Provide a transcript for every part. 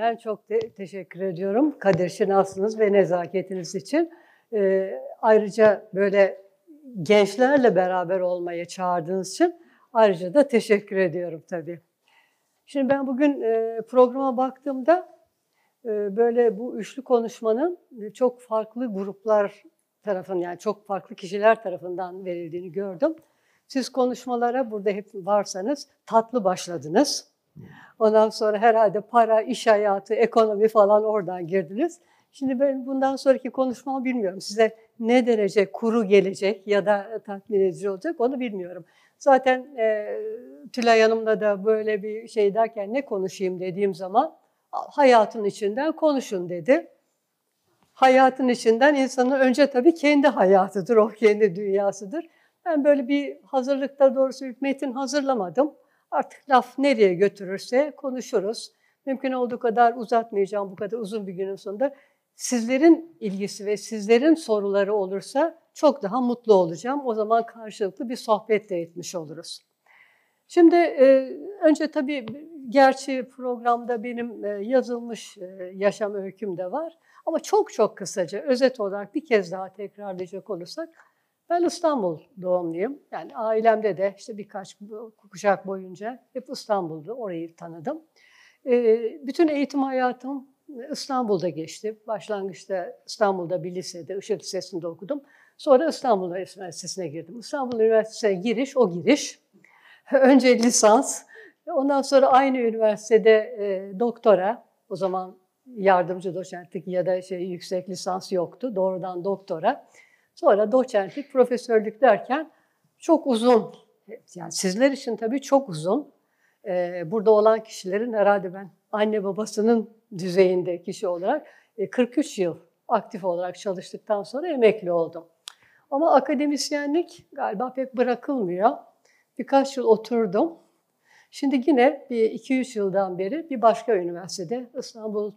Ben çok te- teşekkür ediyorum Kadir Şinasınız ve nezaketiniz için. Ee, ayrıca böyle gençlerle beraber olmaya çağırdığınız için ayrıca da teşekkür ediyorum tabii. Şimdi ben bugün e, programa baktığımda e, böyle bu üçlü konuşmanın çok farklı gruplar tarafından yani çok farklı kişiler tarafından verildiğini gördüm. Siz konuşmalara burada hep varsanız tatlı başladınız. Ondan sonra herhalde para, iş hayatı, ekonomi falan oradan girdiniz. Şimdi ben bundan sonraki konuşmamı bilmiyorum. Size ne derece kuru gelecek ya da tatmin edici olacak onu bilmiyorum. Zaten e, Tülay Hanım'la da böyle bir şey derken ne konuşayım dediğim zaman hayatın içinden konuşun dedi. Hayatın içinden insanın önce tabii kendi hayatıdır, o kendi dünyasıdır. Ben böyle bir hazırlıkta doğrusu bir metin hazırlamadım. Artık laf nereye götürürse konuşuruz. Mümkün olduğu kadar uzatmayacağım bu kadar uzun bir günün sonunda. Sizlerin ilgisi ve sizlerin soruları olursa çok daha mutlu olacağım. O zaman karşılıklı bir sohbet de etmiş oluruz. Şimdi e, önce tabii gerçi programda benim e, yazılmış e, yaşam öyküm de var. Ama çok çok kısaca özet olarak bir kez daha tekrarlayacak olursak ben İstanbul doğumluyum. Yani ailemde de işte birkaç kuşak boyunca hep İstanbul'da orayı tanıdım. Bütün eğitim hayatım İstanbul'da geçti. Başlangıçta İstanbul'da bir lisede, Işık Lisesi'nde okudum. Sonra İstanbul Üniversitesi'ne girdim. İstanbul Üniversitesi'ne giriş, o giriş. Önce lisans, ondan sonra aynı üniversitede e, doktora, o zaman yardımcı doçentlik ya da şey yüksek lisans yoktu, doğrudan doktora. Sonra doçentlik, profesörlük derken çok uzun, yani sizler için tabii çok uzun. Ee, burada olan kişilerin herhalde ben anne babasının düzeyinde kişi olarak 43 e, yıl aktif olarak çalıştıktan sonra emekli oldum. Ama akademisyenlik galiba pek bırakılmıyor. Birkaç yıl oturdum. Şimdi yine bir 2-3 yıldan beri bir başka üniversitede İstanbul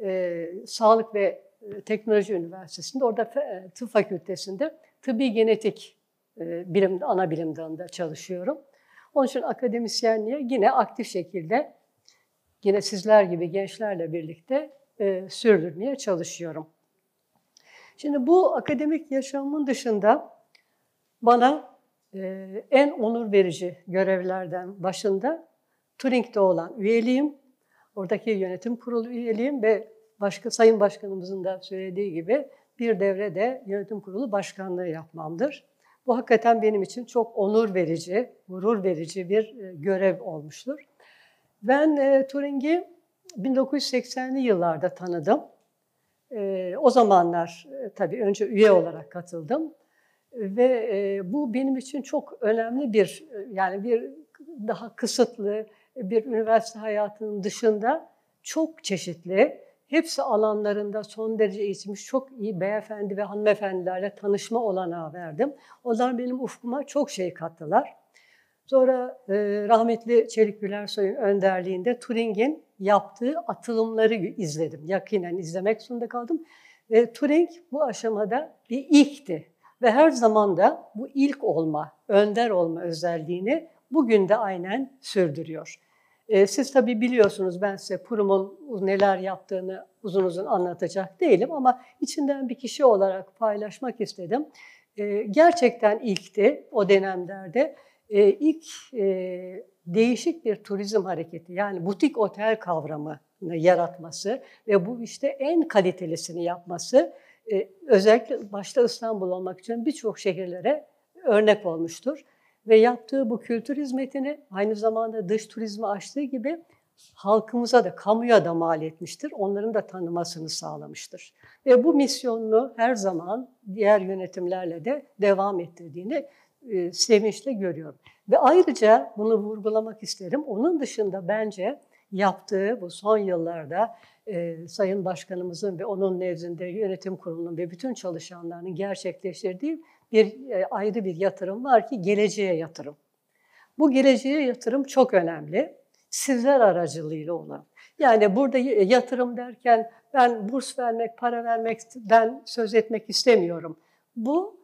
e, Sağlık ve Teknoloji Üniversitesi'nde orada e, tıp fakültesinde tıbbi genetik e, bilim, ana bilim dalında çalışıyorum. Onun için akademisyenliğe yine aktif şekilde yine sizler gibi gençlerle birlikte e, sürdürmeye çalışıyorum. Şimdi bu akademik yaşamın dışında bana e, en onur verici görevlerden başında Turing'de olan üyeliğim, oradaki yönetim kurulu üyeliğim ve başka Sayın Başkanımızın da söylediği gibi bir devre de yönetim kurulu başkanlığı yapmamdır. Bu hakikaten benim için çok onur verici, gurur verici bir e, görev olmuştur. Ben e, Turing'i 1980'li yıllarda tanıdım. E, o zamanlar e, tabii önce üye olarak katıldım ve e, bu benim için çok önemli bir yani bir daha kısıtlı bir üniversite hayatının dışında çok çeşitli hepsi alanlarında son derece eğitilmiş çok iyi beyefendi ve hanımefendilerle tanışma olanağı verdim. Onlar benim ufkuma çok şey kattılar. Sonra e, rahmetli Çelik Gülersoy'un önderliğinde Turing'in yaptığı atılımları izledim. Yakinen izlemek zorunda kaldım. Ve Turing bu aşamada bir ilkti. Ve her zaman da bu ilk olma, önder olma özelliğini bugün de aynen sürdürüyor. E, siz tabii biliyorsunuz ben size Purum'un neler yaptığını uzun uzun anlatacak değilim ama içinden bir kişi olarak paylaşmak istedim. E, gerçekten ilkti o dönemlerde. E, ilk e, değişik bir turizm hareketi yani butik otel kavramını yaratması ve bu işte en kalitelisini yapması e, özellikle başta İstanbul olmak için birçok şehirlere örnek olmuştur. Ve yaptığı bu kültür hizmetini aynı zamanda dış turizmi açtığı gibi halkımıza da, kamuya da mal etmiştir. Onların da tanımasını sağlamıştır. Ve bu misyonunu her zaman diğer yönetimlerle de devam ettirdiğini e, sevinçle görüyorum. Ve ayrıca bunu vurgulamak isterim. Onun dışında bence yaptığı bu son yıllarda e, Sayın Başkanımızın ve onun nezdinde yönetim kurulunun ve bütün çalışanlarının gerçekleştirdiği bir e, ayrı bir yatırım var ki geleceğe yatırım. Bu geleceğe yatırım çok önemli. Sizler aracılığıyla olan. Yani burada yatırım derken ben burs vermek, para vermekten söz etmek istemiyorum. Bu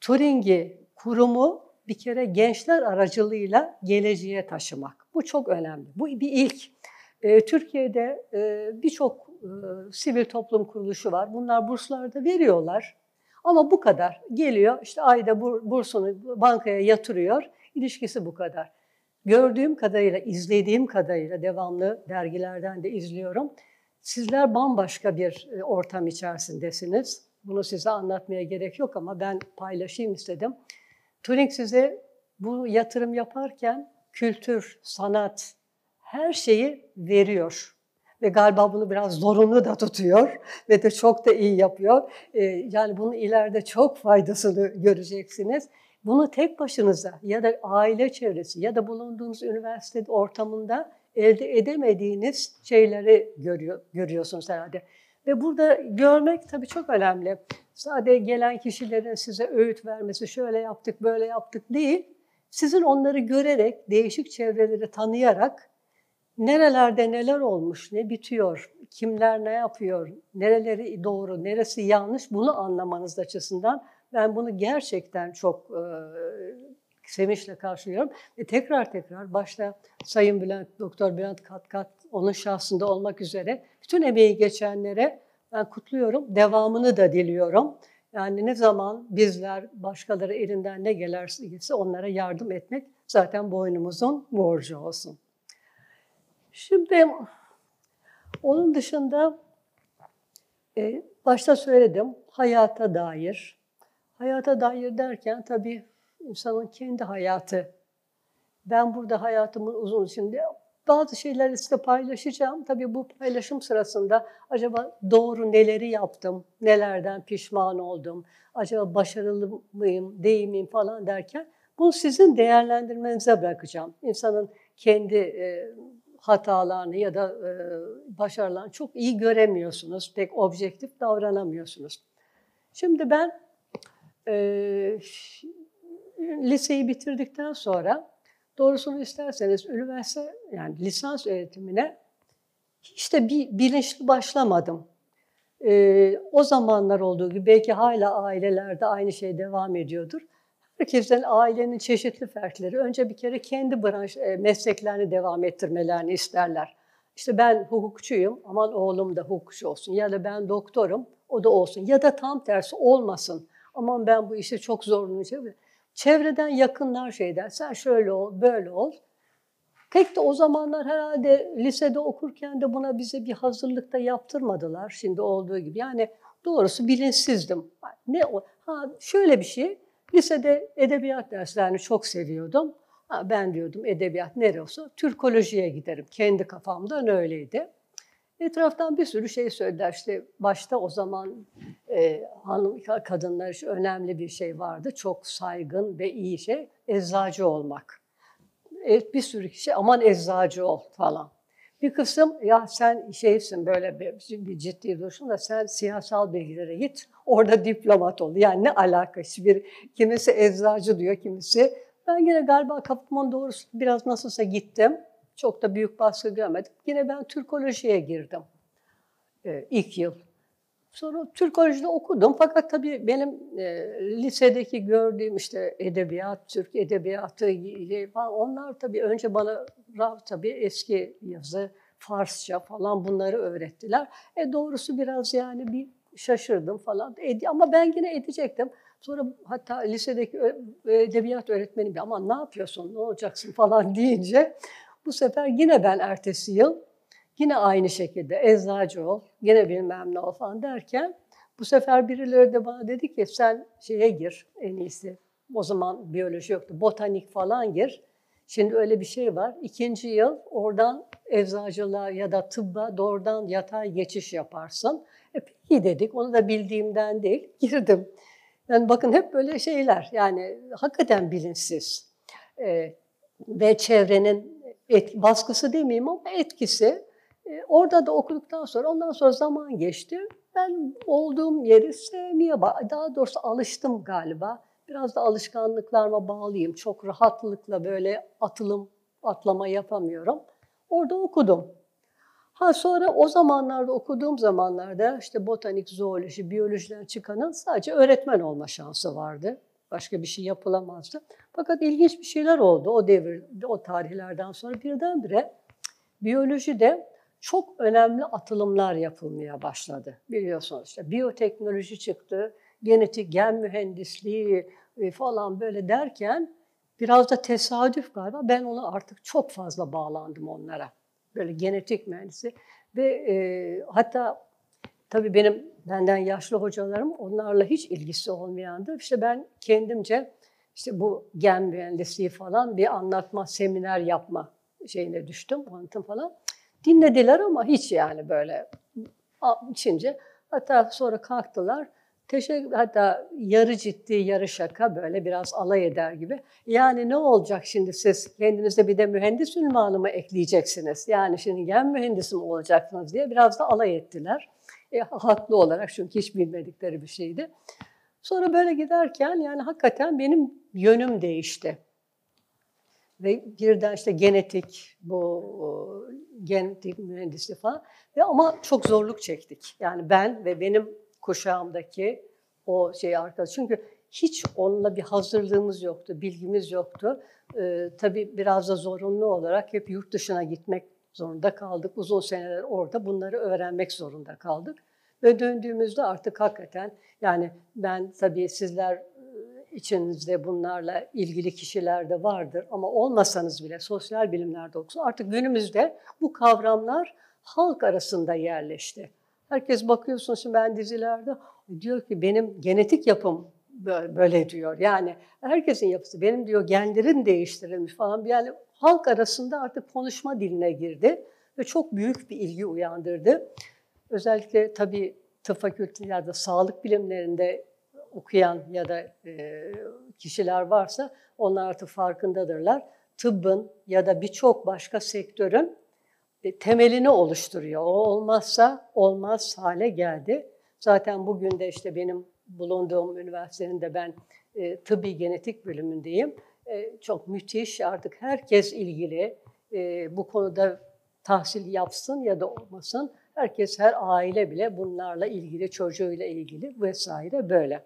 Turing'i, kurumu bir kere gençler aracılığıyla geleceğe taşımak. Bu çok önemli. Bu bir ilk. E, Türkiye'de e, birçok e, sivil toplum kuruluşu var. Bunlar burslar da veriyorlar. Ama bu kadar. Geliyor işte ayda bursunu bankaya yatırıyor. İlişkisi bu kadar. Gördüğüm kadarıyla, izlediğim kadarıyla devamlı dergilerden de izliyorum. Sizler bambaşka bir e, ortam içerisindesiniz. Bunu size anlatmaya gerek yok ama ben paylaşayım istedim. Turing size bu yatırım yaparken kültür, sanat, her şeyi veriyor. Ve galiba bunu biraz zorunlu da tutuyor ve de çok da iyi yapıyor. Ee, yani bunun ileride çok faydasını göreceksiniz. Bunu tek başınıza ya da aile çevresi ya da bulunduğunuz üniversite ortamında elde edemediğiniz şeyleri görüyor, görüyorsunuz herhalde. Ve burada görmek tabii çok önemli. Sadece gelen kişilerin size öğüt vermesi, şöyle yaptık, böyle yaptık değil. Sizin onları görerek, değişik çevreleri tanıyarak nerelerde neler olmuş, ne bitiyor, kimler ne yapıyor, nereleri doğru, neresi yanlış bunu anlamanız açısından ben bunu gerçekten çok e, sevinçle karşılıyorum. Ve tekrar tekrar başta Sayın Bülent, Doktor Bülent Katkat, onun şahsında olmak üzere bütün emeği geçenlere ben kutluyorum. Devamını da diliyorum. Yani ne zaman bizler başkaları elinden ne gelirse onlara yardım etmek zaten boynumuzun borcu olsun. Şimdi onun dışında e, başta söyledim hayata dair. Hayata dair derken tabii insanın kendi hayatı. Ben burada hayatımın uzun içinde bazı şeyleri size paylaşacağım. Tabii bu paylaşım sırasında acaba doğru neleri yaptım, nelerden pişman oldum, acaba başarılı mıyım, değil miyim falan derken bunu sizin değerlendirmenize bırakacağım. İnsanın kendi e, hatalarını ya da e, başarılarını çok iyi göremiyorsunuz, pek objektif davranamıyorsunuz. Şimdi ben e, liseyi bitirdikten sonra doğrusunu isterseniz üniversite yani lisans öğretimine hiç de bir bilinçli başlamadım. Ee, o zamanlar olduğu gibi belki hala ailelerde aynı şey devam ediyordur. Herkesten ailenin çeşitli fertleri önce bir kere kendi branş e, mesleklerini devam ettirmelerini isterler. İşte ben hukukçuyum, aman oğlum da hukukçu olsun ya da ben doktorum, o da olsun ya da tam tersi olmasın. Aman ben bu işi çok zorlanacağım. Çevreden yakınlar şey der, sen şöyle ol, böyle ol. Pek de o zamanlar herhalde lisede okurken de buna bize bir hazırlıkta yaptırmadılar şimdi olduğu gibi. Yani doğrusu bilinçsizdim. Ne o? Ha şöyle bir şey. Lisede edebiyat derslerini çok seviyordum. Ha, ben diyordum edebiyat nere olsa Türkolojiye giderim. Kendi kafamdan öyleydi. Etraftan bir sürü şey söylediler. İşte başta o zaman e, hanım kadınlar için önemli bir şey vardı. Çok saygın ve iyi şey eczacı olmak. E, bir sürü kişi aman eczacı ol falan. Bir kısım ya sen şeysin böyle bir, bir ciddi duruşun da sen siyasal bilgilere git orada diplomat ol. Yani ne alakası bir kimisi eczacı diyor kimisi. Ben yine galiba kapımın doğrusu biraz nasılsa gittim. Çok da büyük baskı görmedim. Yine ben Türkolojiye girdim e, ilk yıl. Sonra Türkolojide okudum fakat tabii benim e, lisedeki gördüğüm işte edebiyat, Türk edebiyatı falan onlar tabii önce bana tabii eski yazı, Farsça falan bunları öğrettiler. E doğrusu biraz yani bir şaşırdım falan. Ama ben yine edecektim. Sonra hatta lisedeki edebiyat öğretmenim ama ne yapıyorsun, ne olacaksın falan deyince bu sefer yine ben ertesi yıl yine aynı şekilde eczacı ol, yine bilmem ne ol falan derken bu sefer birileri de bana dedi ki sen şeye gir en iyisi. O zaman biyoloji yoktu, botanik falan gir. Şimdi öyle bir şey var. İkinci yıl oradan eczacılığa ya da tıbba doğrudan yatay geçiş yaparsın. E peki dedik, onu da bildiğimden değil, girdim. Yani bakın hep böyle şeyler, yani hakikaten bilinçsiz. Ee, ve çevrenin et, baskısı demeyeyim ama etkisi. E, orada da okuduktan sonra, ondan sonra zaman geçti. Ben olduğum yeri sevmeye, daha doğrusu alıştım galiba. Biraz da alışkanlıklarıma bağlıyım. Çok rahatlıkla böyle atılım, atlama yapamıyorum. Orada okudum. Ha sonra o zamanlarda okuduğum zamanlarda işte botanik, zooloji, biyolojiden çıkanın sadece öğretmen olma şansı vardı. Başka bir şey yapılamazdı. Fakat ilginç bir şeyler oldu o devir, o tarihlerden sonra birdenbire biyolojide çok önemli atılımlar yapılmaya başladı. Biliyorsunuz işte biyoteknoloji çıktı, genetik gen mühendisliği e, falan böyle derken biraz da tesadüf galiba ben ona artık çok fazla bağlandım onlara. Böyle genetik mühendisi ve e, hatta tabii benim benden yaşlı hocalarım onlarla hiç ilgisi olmayandı. İşte ben kendimce işte bu gen mühendisliği falan bir anlatma, seminer yapma şeyine düştüm, kuantum falan. Dinlediler ama hiç yani böyle içince. Hatta sonra kalktılar. Teşekkür, hatta yarı ciddi, yarı şaka böyle biraz alay eder gibi. Yani ne olacak şimdi siz kendinizde bir de mühendis ünvanı mı ekleyeceksiniz? Yani şimdi gen mühendisi mi olacaksınız diye biraz da alay ettiler. E, haklı olarak çünkü hiç bilmedikleri bir şeydi. Sonra böyle giderken yani hakikaten benim yönüm değişti. Ve birden işte genetik, bu genetik mühendisliği falan. Ve ama çok zorluk çektik. Yani ben ve benim kuşağımdaki o şey arkadaş. Çünkü hiç onunla bir hazırlığımız yoktu, bilgimiz yoktu. Ee, tabii biraz da zorunlu olarak hep yurt dışına gitmek zorunda kaldık. Uzun seneler orada bunları öğrenmek zorunda kaldık. Ve döndüğümüzde artık hakikaten yani ben tabii sizler içinizde bunlarla ilgili kişiler de vardır ama olmasanız bile sosyal bilimlerde okusun artık günümüzde bu kavramlar halk arasında yerleşti. Herkes bakıyorsun şimdi ben dizilerde diyor ki benim genetik yapım böyle diyor. Yani herkesin yapısı benim diyor genlerin değiştirilmiş falan. Yani halk arasında artık konuşma diline girdi ve çok büyük bir ilgi uyandırdı. Özellikle tabii tıp da sağlık bilimlerinde okuyan ya da e, kişiler varsa onlar artık farkındadırlar. Tıbbın ya da birçok başka sektörün e, temelini oluşturuyor. O olmazsa olmaz hale geldi. Zaten bugün de işte benim bulunduğum üniversitenin de ben e, tıbbi genetik bölümündeyim. E, çok müthiş artık herkes ilgili e, bu konuda tahsil yapsın ya da olmasın. Herkes, her aile bile bunlarla ilgili, çocuğuyla ilgili vesaire böyle.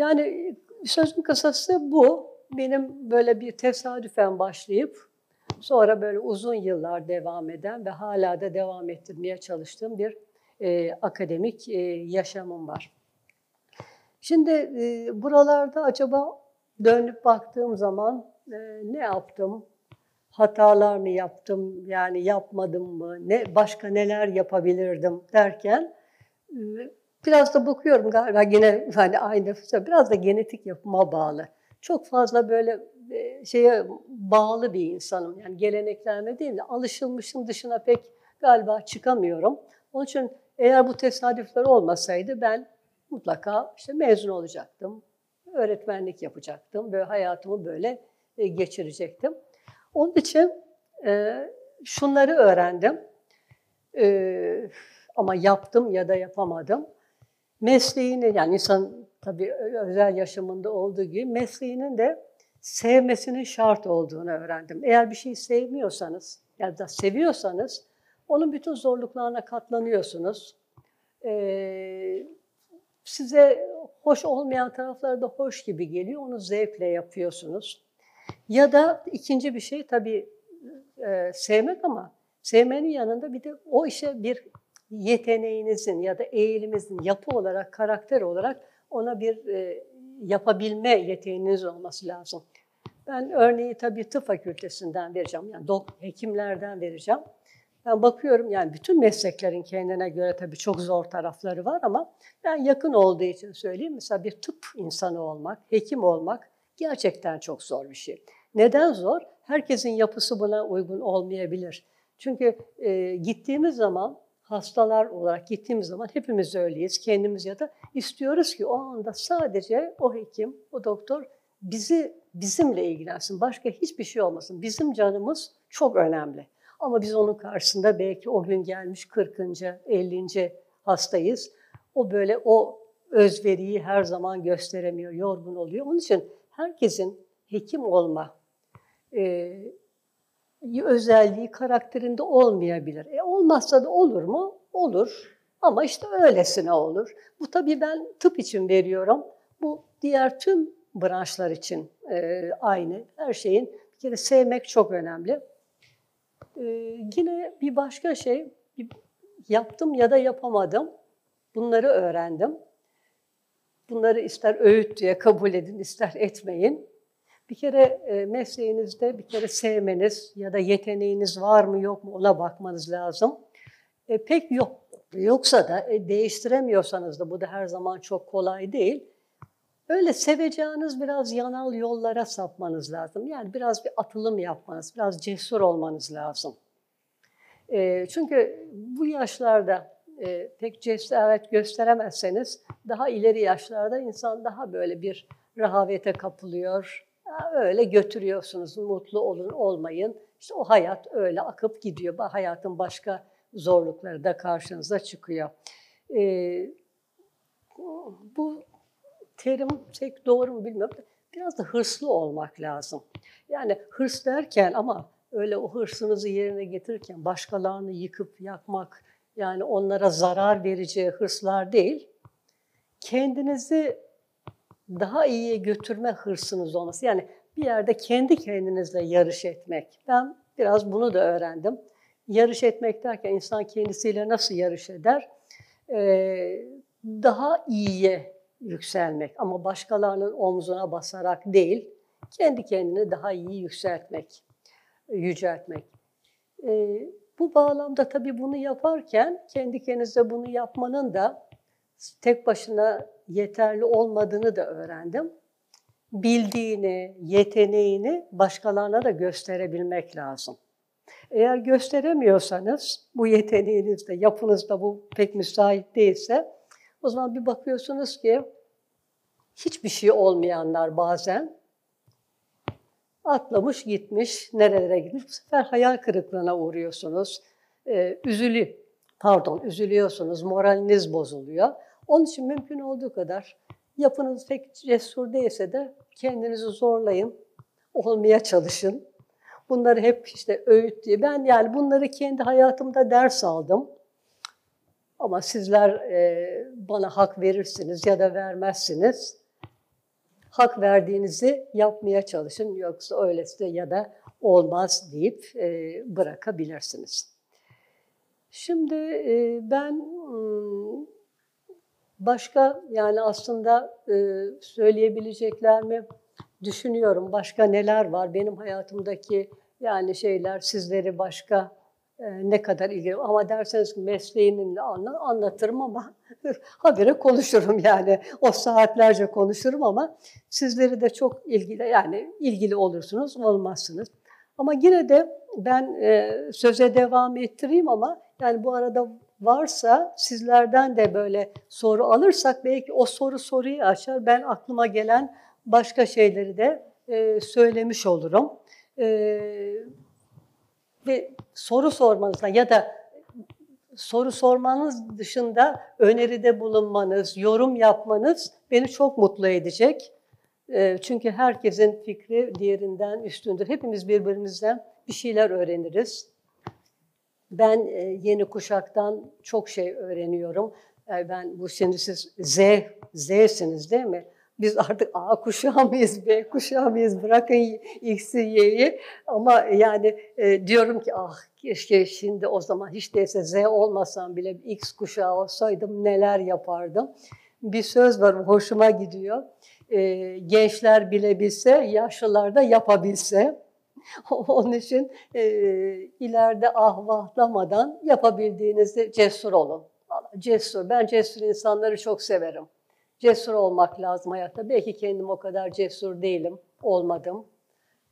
Yani sözün kısası bu. Benim böyle bir tesadüfen başlayıp sonra böyle uzun yıllar devam eden ve hala da devam ettirmeye çalıştığım bir e, akademik e, yaşamım var. Şimdi e, buralarda acaba dönüp baktığım zaman e, ne yaptım? Hatalar mı yaptım? Yani yapmadım mı? Ne başka neler yapabilirdim derken e, Biraz da bakıyorum galiba yine hani aynı biraz da genetik yapıma bağlı. Çok fazla böyle e, şeye bağlı bir insanım. Yani geleneklerine değil de alışılmışın dışına pek galiba çıkamıyorum. Onun için eğer bu tesadüfler olmasaydı ben mutlaka işte mezun olacaktım. Öğretmenlik yapacaktım. Böyle hayatımı böyle e, geçirecektim. Onun için e, şunları öğrendim. Ama yaptım ya da yapamadım mesleğini yani insan tabii özel yaşamında olduğu gibi mesleğinin de sevmesinin şart olduğunu öğrendim. Eğer bir şeyi sevmiyorsanız ya da seviyorsanız onun bütün zorluklarına katlanıyorsunuz. Ee, size hoş olmayan tarafları da hoş gibi geliyor. Onu zevkle yapıyorsunuz. Ya da ikinci bir şey tabii e, sevmek ama sevmenin yanında bir de o işe bir yeteneğinizin ya da eğiliminizin yapı olarak, karakter olarak ona bir e, yapabilme yeteneğiniz olması lazım. Ben örneği tabii tıp fakültesinden vereceğim, yani hekimlerden vereceğim. Ben bakıyorum yani bütün mesleklerin kendine göre tabii çok zor tarafları var ama ben yakın olduğu için söyleyeyim. Mesela bir tıp insanı olmak, hekim olmak gerçekten çok zor bir şey. Neden zor? Herkesin yapısı buna uygun olmayabilir. Çünkü e, gittiğimiz zaman hastalar olarak gittiğimiz zaman hepimiz öyleyiz. Kendimiz ya da istiyoruz ki o anda sadece o hekim, o doktor bizi bizimle ilgilensin. Başka hiçbir şey olmasın. Bizim canımız çok önemli. Ama biz onun karşısında belki o gün gelmiş 40. 50. hastayız. O böyle o özveriyi her zaman gösteremiyor, yorgun oluyor. Onun için herkesin hekim olma e, özelliği karakterinde olmayabilir. E olmazsa da olur mu? Olur. Ama işte öylesine olur. Bu tabii ben tıp için veriyorum. Bu diğer tüm branşlar için e, aynı. Her şeyin bir kere sevmek çok önemli. Ee, yine bir başka şey, yaptım ya da yapamadım. Bunları öğrendim. Bunları ister öğüt diye kabul edin, ister etmeyin. Bir kere e, mesleğinizde bir kere sevmeniz ya da yeteneğiniz var mı yok mu ona bakmanız lazım. E, pek yok. Yoksa da e, değiştiremiyorsanız da bu da her zaman çok kolay değil. Öyle seveceğiniz biraz yanal yollara sapmanız lazım. Yani biraz bir atılım yapmanız, biraz cesur olmanız lazım. E, çünkü bu yaşlarda e, pek cesaret gösteremezseniz daha ileri yaşlarda insan daha böyle bir rahavete kapılıyor. Öyle götürüyorsunuz, mutlu olun olmayın. İşte o hayat öyle akıp gidiyor. Hayatın başka zorlukları da karşınıza çıkıyor. Ee, bu terim pek doğru mu bilmiyorum. Biraz da hırslı olmak lazım. Yani hırs derken ama öyle o hırsınızı yerine getirirken başkalarını yıkıp yakmak, yani onlara zarar vereceği hırslar değil, kendinizi daha iyiye götürme hırsınız olması. Yani bir yerde kendi kendinizle yarış etmek. Ben biraz bunu da öğrendim. Yarış etmek derken insan kendisiyle nasıl yarış eder? Ee, daha iyiye yükselmek ama başkalarının omzuna basarak değil, kendi kendini daha iyi yükseltmek, yüceltmek. Ee, bu bağlamda tabii bunu yaparken kendi kendinize bunu yapmanın da tek başına yeterli olmadığını da öğrendim. Bildiğini, yeteneğini başkalarına da gösterebilmek lazım. Eğer gösteremiyorsanız, bu yeteneğinizde, yapınızda bu pek müsait değilse, o zaman bir bakıyorsunuz ki hiçbir şey olmayanlar bazen atlamış gitmiş, nerelere gitmiş. Bu sefer hayal kırıklığına uğruyorsunuz. Ee, üzülü, pardon, üzülüyorsunuz, moraliniz bozuluyor. Onun için mümkün olduğu kadar yapınız pek cesur değilse de kendinizi zorlayın, olmaya çalışın. Bunları hep işte öğüt diye. Ben yani bunları kendi hayatımda ders aldım. Ama sizler e, bana hak verirsiniz ya da vermezsiniz. Hak verdiğinizi yapmaya çalışın. Yoksa öylesi ya da olmaz deyip e, bırakabilirsiniz. Şimdi e, ben başka yani aslında e, söyleyebileceklerimi düşünüyorum. Başka neler var benim hayatımdaki yani şeyler sizleri başka e, ne kadar ilgili ama derseniz ki mesleğinle anlatırım ama habire konuşurum yani o saatlerce konuşurum ama sizleri de çok ilgili yani ilgili olursunuz olmazsınız. Ama yine de ben e, söze devam ettireyim ama yani bu arada varsa sizlerden de böyle soru alırsak belki o soru soruyu açar. Ben aklıma gelen başka şeyleri de e, söylemiş olurum. E, ve soru sormanızdan ya da soru sormanız dışında öneride bulunmanız, yorum yapmanız beni çok mutlu edecek. E, çünkü herkesin fikri diğerinden üstündür. Hepimiz birbirimizden bir şeyler öğreniriz. Ben e, yeni kuşaktan çok şey öğreniyorum. E, ben bu şimdi siz Z, Z'siniz değil mi? Biz artık A kuşağı mıyız, B kuşağı mıyız? Bırakın X'i, Y'yi. Ama yani e, diyorum ki ah keşke şimdi o zaman hiç değilse Z olmasam bile X kuşağı olsaydım neler yapardım. Bir söz var hoşuma gidiyor. E, gençler bilebilse, yaşlılar da yapabilse. Onun için e, ileride ahvahlamadan yapabildiğinizde cesur olun. Cesur. Ben cesur insanları çok severim. Cesur olmak lazım hayatta. Belki kendim o kadar cesur değilim, olmadım.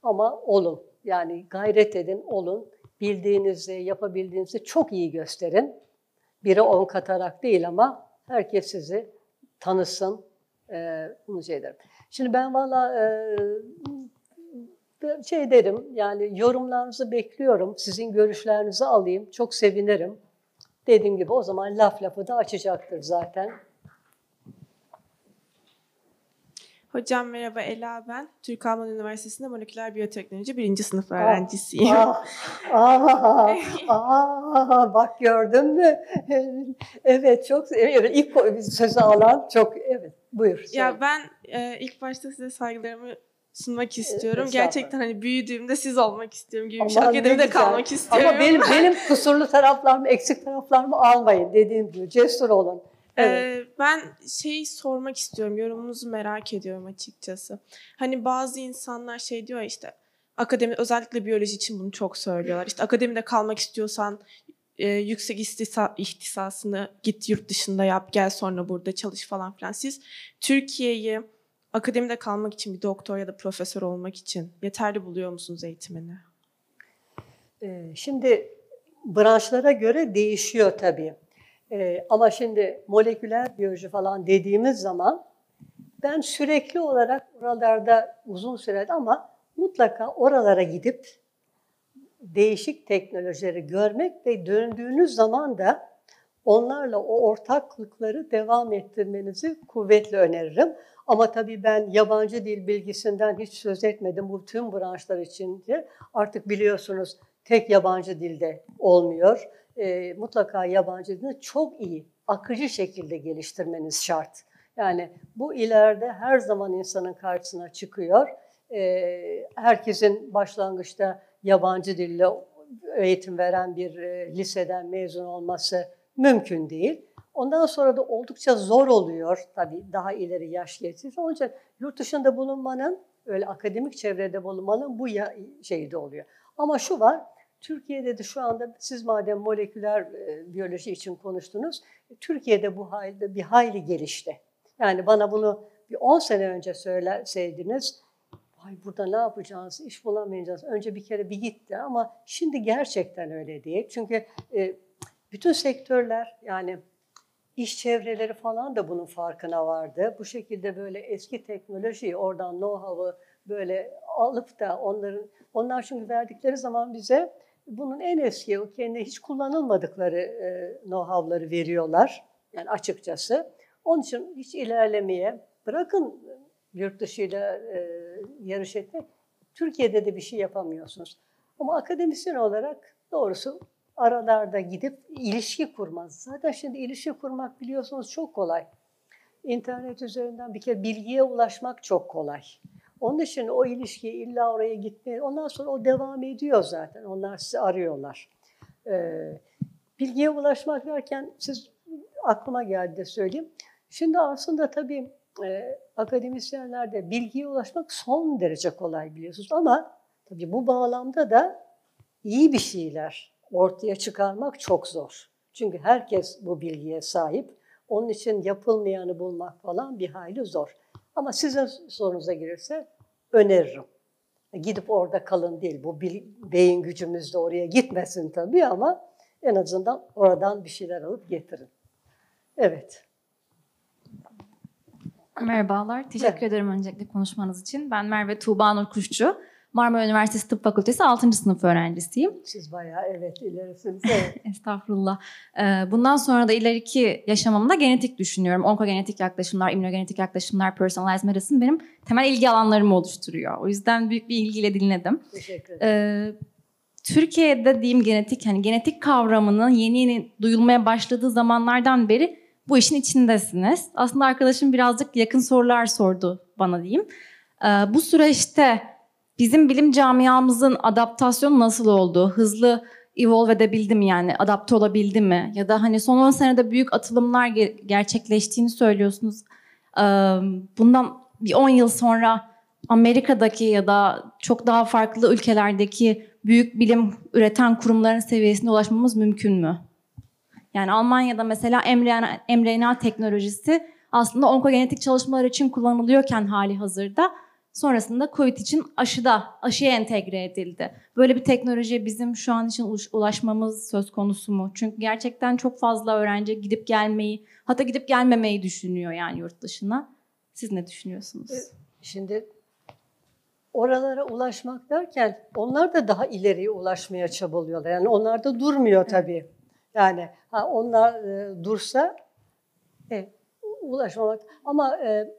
Ama olun. Yani gayret edin, olun. Bildiğinizi, yapabildiğinizi çok iyi gösterin. Biri on katarak değil ama herkes sizi tanısın. Ee, bunu şey ederim. Şimdi ben valla e, şey derim yani yorumlarınızı bekliyorum. Sizin görüşlerinizi alayım. Çok sevinirim. Dediğim gibi o zaman laf lafı da açacaktır zaten. Hocam merhaba Ela ben. Türk Alman Üniversitesi'nde moleküler biyoteknoloji birinci sınıf ah, öğrencisiyim. Ah, ah, ah, bak gördün mü? evet çok evet, ilk sözü alan çok evet buyur. Ya ben e, ilk başta size saygılarımı sunmak istiyorum. Estağfurullah. Gerçekten hani büyüdüğümde siz olmak istiyorum gibi bir şey. Akademide kalmak istiyorum. Ama benim benim kusurlu taraflarımı, eksik taraflarımı almayın dediğim gibi. Cesur olun. Evet. Ee, ben şey sormak istiyorum. Yorumunuzu merak ediyorum açıkçası. Hani bazı insanlar şey diyor işte akademi özellikle biyoloji için bunu çok söylüyorlar. İşte akademide kalmak istiyorsan e, yüksek istisa, ihtisasını git yurt dışında yap, gel sonra burada çalış falan filan. Siz Türkiye'yi akademide kalmak için bir doktor ya da profesör olmak için yeterli buluyor musunuz eğitimini? Ee, Şimdi branşlara göre değişiyor tabii. Ee, ama şimdi moleküler biyoloji falan dediğimiz zaman ben sürekli olarak oralarda uzun sürede ama mutlaka oralara gidip değişik teknolojileri görmek ve döndüğünüz zaman da onlarla o ortaklıkları devam ettirmenizi kuvvetle öneririm. Ama tabii ben yabancı dil bilgisinden hiç söz etmedim bu tüm branşlar içinde. Artık biliyorsunuz tek yabancı dilde olmuyor. E, mutlaka yabancı dilini çok iyi, akıcı şekilde geliştirmeniz şart. Yani bu ileride her zaman insanın karşısına çıkıyor. E, herkesin başlangıçta yabancı dille eğitim veren bir e, liseden mezun olması mümkün değil. Ondan sonra da oldukça zor oluyor tabii daha ileri yaş geçince. Onun yurt dışında bulunmanın, öyle akademik çevrede bulunmanın bu ya, şeyi de oluyor. Ama şu var, Türkiye'de de şu anda siz madem moleküler e, biyoloji için konuştunuz, Türkiye'de bu halde bir hayli gelişti. Yani bana bunu bir 10 sene önce söyleseydiniz, Ay burada ne yapacağız, iş bulamayacağız. Önce bir kere bir gitti ama şimdi gerçekten öyle değil. Çünkü e, bütün sektörler yani iş çevreleri falan da bunun farkına vardı. Bu şekilde böyle eski teknolojiyi oradan know-how'ı böyle alıp da onların onlar çünkü verdikleri zaman bize bunun en eski o kendi hiç kullanılmadıkları e, know-how'ları veriyorlar. Yani açıkçası. Onun için hiç ilerlemeye bırakın yurt dışıyla e, yarış etmek. Türkiye'de de bir şey yapamıyorsunuz. Ama akademisyen olarak doğrusu aralarda gidip ilişki kurmaz. Zaten şimdi ilişki kurmak biliyorsunuz çok kolay. İnternet üzerinden bir kere bilgiye ulaşmak çok kolay. Onun için o ilişkiye illa oraya gitmeye, ondan sonra o devam ediyor zaten. Onlar sizi arıyorlar. Ee, bilgiye ulaşmak derken siz aklıma geldi de söyleyeyim. Şimdi aslında tabii e, akademisyenlerde bilgiye ulaşmak son derece kolay biliyorsunuz. Ama tabii bu bağlamda da iyi bir şeyler ortaya çıkarmak çok zor. Çünkü herkes bu bilgiye sahip. Onun için yapılmayanı bulmak falan bir hayli zor. Ama sizin sorunuza girirse öneririm. Gidip orada kalın değil. Bu beyin gücümüz de oraya gitmesin tabii ama en azından oradan bir şeyler alıp getirin. Evet. Merhabalar. Teşekkür evet. ederim öncelikle konuşmanız için. Ben Merve Tuğba Nur Kuşçu. Marmara Üniversitesi Tıp Fakültesi 6. sınıf öğrencisiyim. Siz bayağı evet ilerisiniz. Evet. Estağfurullah. Bundan sonra da ileriki yaşamımda genetik düşünüyorum. Onkogenetik yaklaşımlar, immünogenetik yaklaşımlar, personalized medicine benim temel ilgi alanlarımı oluşturuyor. O yüzden büyük bir ilgiyle dinledim. Teşekkür ederim. Türkiye'de diyeyim genetik, hani genetik kavramının yeni yeni duyulmaya başladığı zamanlardan beri bu işin içindesiniz. Aslında arkadaşım birazcık yakın sorular sordu bana diyeyim. Bu süreçte bizim bilim camiamızın adaptasyonu nasıl oldu? Hızlı evolve edebildi mi yani? Adapte olabildi mi? Ya da hani son 10 senede büyük atılımlar gerçekleştiğini söylüyorsunuz. Bundan bir 10 yıl sonra Amerika'daki ya da çok daha farklı ülkelerdeki büyük bilim üreten kurumların seviyesine ulaşmamız mümkün mü? Yani Almanya'da mesela mRNA, mRNA teknolojisi aslında onkogenetik çalışmalar için kullanılıyorken hali hazırda sonrasında COVID için aşıda, aşıya entegre edildi. Böyle bir teknolojiye bizim şu an için ulaşmamız söz konusu mu? Çünkü gerçekten çok fazla öğrenci gidip gelmeyi, hatta gidip gelmemeyi düşünüyor yani yurt dışına. Siz ne düşünüyorsunuz? Şimdi oralara ulaşmak derken onlar da daha ileriye ulaşmaya çabalıyorlar. Yani onlar da durmuyor tabii. Yani ha, onlar e, dursa e, ulaşmamak ama e,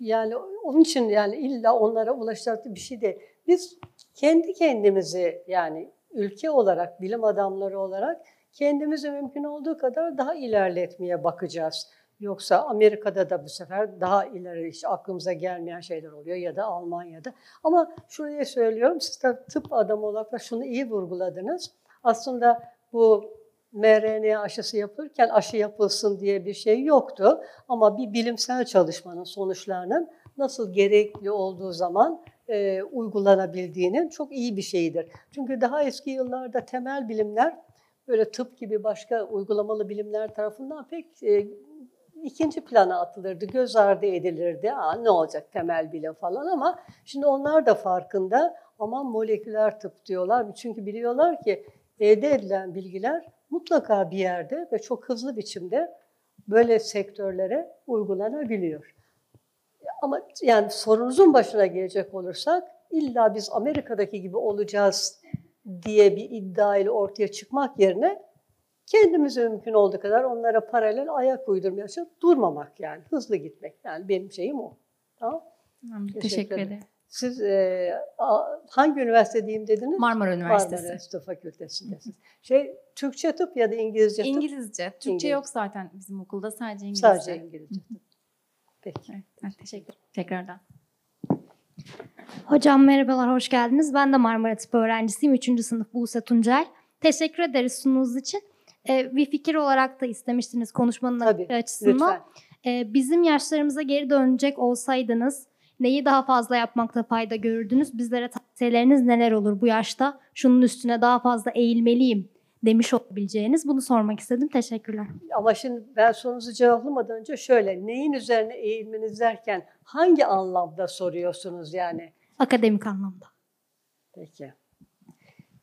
yani onun için yani illa onlara ulaşacak bir şey değil. Biz kendi kendimizi yani ülke olarak, bilim adamları olarak kendimizi mümkün olduğu kadar daha ilerletmeye bakacağız. Yoksa Amerika'da da bu sefer daha ileri hiç aklımıza gelmeyen şeyler oluyor ya da Almanya'da. Ama şuraya söylüyorum, siz de tıp adamı olarak da şunu iyi vurguladınız. Aslında bu mRNA aşısı yapılırken aşı yapılsın diye bir şey yoktu. Ama bir bilimsel çalışmanın sonuçlarının nasıl gerekli olduğu zaman e, uygulanabildiğinin çok iyi bir şeyidir. Çünkü daha eski yıllarda temel bilimler böyle tıp gibi başka uygulamalı bilimler tarafından pek e, ikinci plana atılırdı, göz ardı edilirdi. Aa, ne olacak temel bilim falan ama şimdi onlar da farkında aman moleküler tıp diyorlar. Çünkü biliyorlar ki elde edilen bilgiler mutlaka bir yerde ve çok hızlı biçimde böyle sektörlere uygulanabiliyor. Ama yani sorunuzun başına gelecek olursak illa biz Amerika'daki gibi olacağız diye bir iddia ile ortaya çıkmak yerine kendimize mümkün olduğu kadar onlara paralel ayak uydurmaya çalışıp durmamak yani hızlı gitmek. Yani benim şeyim o. Tamam? Teşekkür, Teşekkür ederim. Siz e, a, hangi üniversite diyeyim dediniz? Marmara Üniversitesi. Marmara Üniversitesi Fakültesindesiniz. Şey Türkçe tıp ya da İngilizce tıp? İngilizce. Türkçe İngilizce. yok zaten bizim okulda sadece İngilizce. Sadece İngilizce tıp. Peki. Evet, evet, teşekkür ederim. Tekrardan. Hocam merhabalar, hoş geldiniz. Ben de Marmara Tıp öğrencisiyim. 3. sınıf Buse Tuncel. Teşekkür ederiz sunumunuz için. Ee, bir fikir olarak da istemiştiniz konuşmanın Tabii, açısından. Lütfen. Ee, bizim yaşlarımıza geri dönecek olsaydınız neyi daha fazla yapmakta fayda görürdünüz? Bizlere tavsiyeleriniz neler olur bu yaşta? Şunun üstüne daha fazla eğilmeliyim demiş olabileceğiniz. Bunu sormak istedim. Teşekkürler. Ama şimdi ben sorunuzu cevaplamadan önce şöyle, neyin üzerine eğilmeniz derken hangi anlamda soruyorsunuz yani? Akademik anlamda. Peki.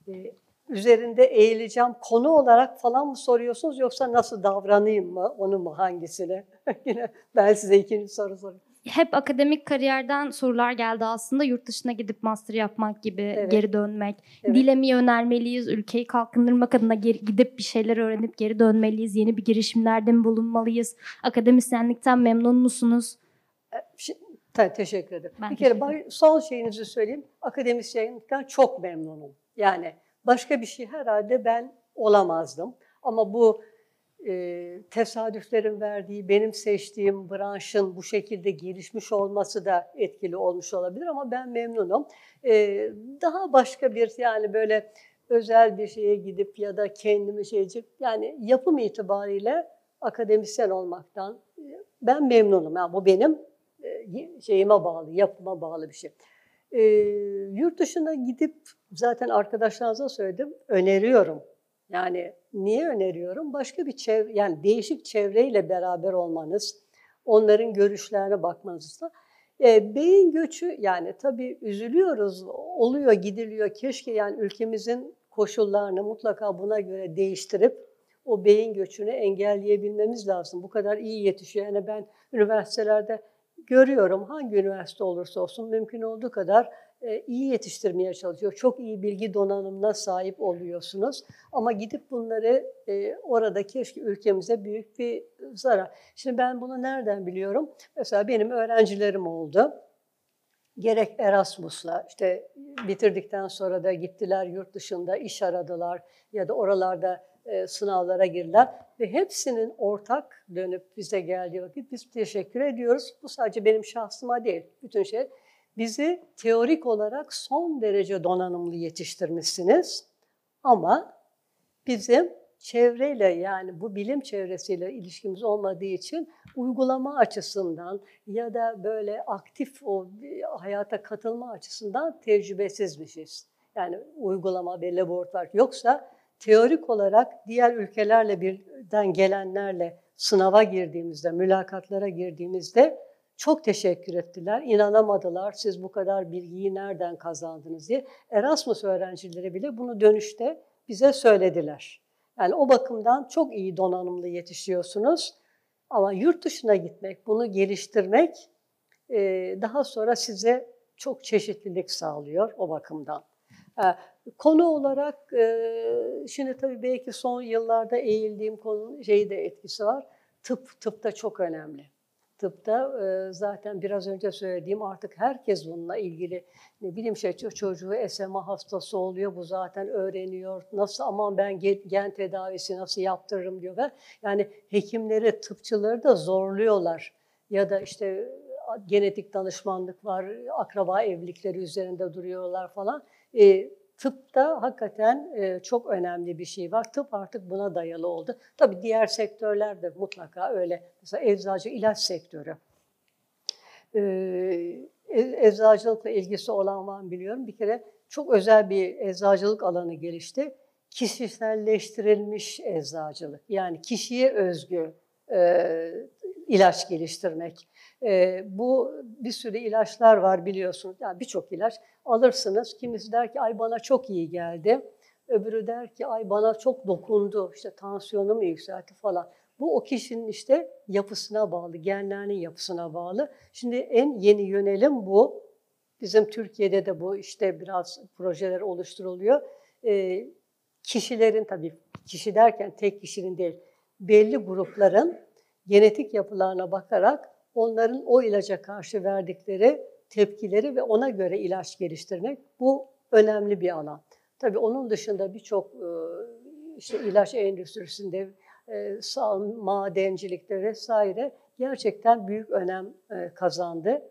Ee, üzerinde eğileceğim konu olarak falan mı soruyorsunuz yoksa nasıl davranayım mı, onu mu, hangisini? Yine ben size ikinci soru sorayım. Hep akademik kariyerden sorular geldi aslında. Yurt dışına gidip master yapmak gibi, Evet. geri dönmek. Evet. Dile mi yönelmeliyiz? Ülkeyi kalkındırmak adına geri, gidip bir şeyler öğrenip geri dönmeliyiz? Yeni bir girişimlerde mi bulunmalıyız? Akademisyenlikten memnun musunuz? Şi- te- teşekkür ederim. Ben bir kere bay- son şeyinizi söyleyeyim. Akademisyenlikten çok memnunum. Yani başka bir şey herhalde ben olamazdım. Ama bu e, tesadüflerin verdiği, benim seçtiğim branşın bu şekilde gelişmiş olması da etkili olmuş olabilir ama ben memnunum. E, daha başka bir yani böyle özel bir şeye gidip ya da kendimi şeycik yani yapım itibariyle akademisyen olmaktan e, ben memnunum. Yani bu benim e, şeyime bağlı, yapıma bağlı bir şey. E, yurt dışına gidip zaten arkadaşlarınıza söyledim, öneriyorum. Yani niye öneriyorum? Başka bir çevre, yani değişik çevreyle beraber olmanız, onların görüşlerine bakmanız da. E, beyin göçü yani tabii üzülüyoruz, oluyor, gidiliyor. Keşke yani ülkemizin koşullarını mutlaka buna göre değiştirip o beyin göçünü engelleyebilmemiz lazım. Bu kadar iyi yetişiyor. Yani ben üniversitelerde görüyorum hangi üniversite olursa olsun mümkün olduğu kadar iyi yetiştirmeye çalışıyor. Çok iyi bilgi donanımına sahip oluyorsunuz. Ama gidip bunları e, orada keşke ülkemize büyük bir zarar. Şimdi ben bunu nereden biliyorum? Mesela benim öğrencilerim oldu. Gerek Erasmus'la işte bitirdikten sonra da gittiler yurt dışında iş aradılar ya da oralarda e, sınavlara girdiler ve hepsinin ortak dönüp bize geldiği vakit biz teşekkür ediyoruz. Bu sadece benim şahsıma değil, bütün şey. Bizi teorik olarak son derece donanımlı yetiştirmişsiniz ama bizim çevreyle yani bu bilim çevresiyle ilişkimiz olmadığı için uygulama açısından ya da böyle aktif o hayata katılma açısından tecrübesizmişiz. Yani uygulama ve laboratuvar yoksa teorik olarak diğer ülkelerle birden gelenlerle sınava girdiğimizde, mülakatlara girdiğimizde çok teşekkür ettiler. İnanamadılar siz bu kadar bilgiyi nereden kazandınız diye. Erasmus öğrencileri bile bunu dönüşte bize söylediler. Yani o bakımdan çok iyi donanımlı yetişiyorsunuz. Ama yurt dışına gitmek, bunu geliştirmek e, daha sonra size çok çeşitlilik sağlıyor o bakımdan. E, Konu olarak e, şimdi tabii belki son yıllarda eğildiğim konu şeyi de etkisi var. Tıp, tıp da çok önemli. Tıpta e, zaten biraz önce söylediğim artık herkes bununla ilgili ne bileyim şey çocuğu SMA hastası oluyor bu zaten öğreniyor. Nasıl aman ben gen tedavisi nasıl yaptırırım diyor ve yani hekimleri, tıpçıları da zorluyorlar. Ya da işte genetik danışmanlık var, akraba evlilikleri üzerinde duruyorlar falan. E, tıpta hakikaten e, çok önemli bir şey var. Tıp artık buna dayalı oldu. Tabii diğer sektörler de mutlaka öyle. Mesela eczacı ilaç sektörü. E, eczacılıkla ilgisi olan var biliyorum. Bir kere çok özel bir eczacılık alanı gelişti. Kişiselleştirilmiş eczacılık. Yani kişiye özgü e, ilaç geliştirmek. E, bu bir sürü ilaçlar var biliyorsunuz. Yani birçok ilaç alırsınız. Kimisi der ki ay bana çok iyi geldi. Öbürü der ki ay bana çok dokundu. İşte tansiyonum yükseltti falan. Bu o kişinin işte yapısına bağlı, genlerinin yapısına bağlı. Şimdi en yeni yönelim bu. Bizim Türkiye'de de bu işte biraz projeler oluşturuluyor. E, kişilerin tabii kişi derken tek kişinin değil, belli grupların genetik yapılarına bakarak onların o ilaca karşı verdikleri tepkileri ve ona göre ilaç geliştirmek bu önemli bir alan. Tabii onun dışında birçok e, işte ilaç endüstrisinde, e, madencilikte vesaire gerçekten büyük önem e, kazandı.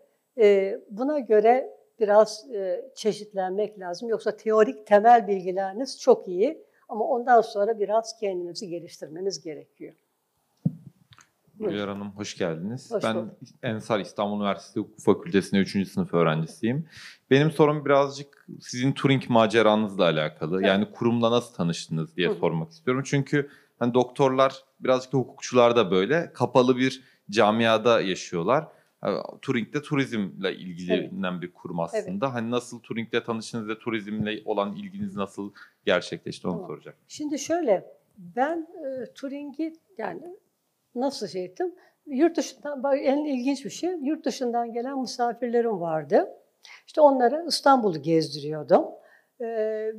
Buna göre biraz çeşitlenmek lazım. Yoksa teorik temel bilgileriniz çok iyi ama ondan sonra biraz kendinizi geliştirmeniz gerekiyor. Güler Hanım hoş geldiniz. Hoş ben bulduk. Ensar İstanbul Üniversitesi Hukuk Fakültesi'nde 3. sınıf öğrencisiyim. Benim sorum birazcık sizin Turing maceranızla alakalı. Evet. Yani kurumla nasıl tanıştınız diye Hı sormak istiyorum. Çünkü hani doktorlar birazcık da hukukçular da böyle kapalı bir camiada yaşıyorlar. Turing de turizmle ilgilenen bir kurum aslında. Hani nasıl Turing'le tanıştınız ve turizmle olan ilginiz nasıl gerçekleşti onu Tamam. soracağım. Şimdi şöyle, ben e, Turing'i yani nasıl şey ettim? Yurt dışından, en ilginç bir şey, yurt dışından gelen misafirlerim vardı. İşte onlara İstanbul'u gezdiriyordum. Ee,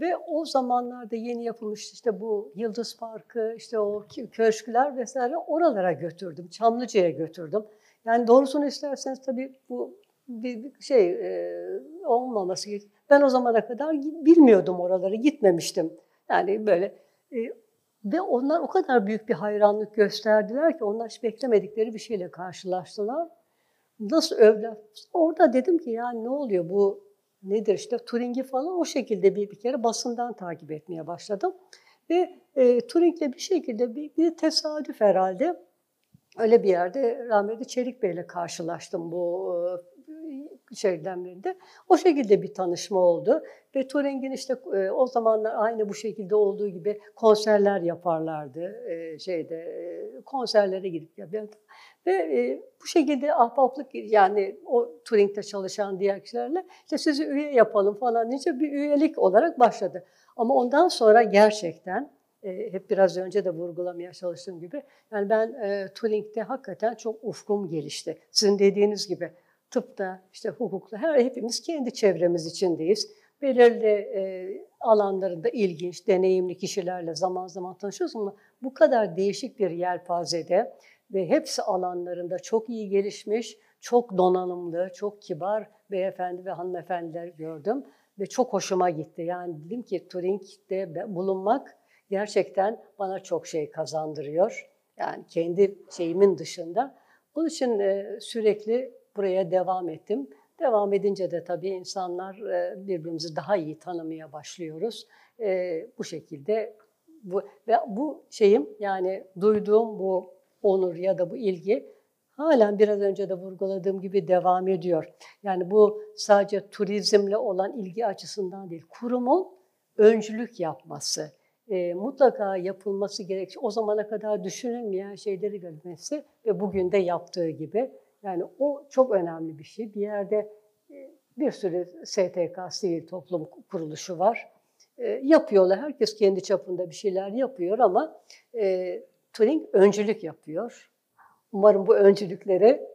ve o zamanlarda yeni yapılmış işte bu Yıldız Parkı, işte o köşkler vesaire oralara götürdüm. Çamlıca'ya götürdüm. Yani doğrusunu isterseniz tabii bu bir, bir şey e, olmaması gerekiyor. Ben o zamana kadar bilmiyordum oraları, gitmemiştim. Yani böyle e, ve onlar o kadar büyük bir hayranlık gösterdiler ki onlar hiç beklemedikleri bir şeyle karşılaştılar. Nasıl övdüler? Orada dedim ki ya ne oluyor bu nedir işte Turing'i falan o şekilde bir, bir kere basından takip etmeye başladım. Ve e, Turing'le bir şekilde bir, bir tesadüf herhalde öyle bir yerde rahmetli Çelik Bey'le karşılaştım bu şeyden birinde. O şekilde bir tanışma oldu. Ve Turing'in işte e, o zamanlar aynı bu şekilde olduğu gibi konserler yaparlardı. E, şeyde e, konserlere gidip yapıyordu. Ve e, bu şekilde ahbaplık yani o Turing'de çalışan diğer kişilerle işte sizi üye yapalım falan deyince bir üyelik olarak başladı. Ama ondan sonra gerçekten e, hep biraz önce de vurgulamaya çalıştığım gibi yani ben e, Turing'de hakikaten çok ufkum gelişti. Sizin dediğiniz gibi tıpta, işte hukukta her hepimiz kendi çevremiz içindeyiz. Belirli e, alanlarında ilginç, deneyimli kişilerle zaman zaman tanışıyoruz ama bu kadar değişik bir yelpazede ve hepsi alanlarında çok iyi gelişmiş, çok donanımlı, çok kibar beyefendi ve hanımefendiler gördüm ve çok hoşuma gitti. Yani dedim ki Turing'de bulunmak gerçekten bana çok şey kazandırıyor. Yani kendi şeyimin dışında. Bunun için e, sürekli buraya devam ettim. Devam edince de tabii insanlar e, birbirimizi daha iyi tanımaya başlıyoruz. E, bu şekilde bu ve bu şeyim yani duyduğum bu onur ya da bu ilgi halen biraz önce de vurguladığım gibi devam ediyor. Yani bu sadece turizmle olan ilgi açısından değil, kurumun öncülük yapması, e, mutlaka yapılması gerek. O zamana kadar düşünülmeyen şeyleri görmesi ve bugün de yaptığı gibi. Yani o çok önemli bir şey. Bir yerde e, bir sürü STK, sivil toplum kuruluşu var. E, yapıyorlar. Herkes kendi çapında bir şeyler yapıyor ama e, Turing öncülük yapıyor. Umarım bu öncülükleri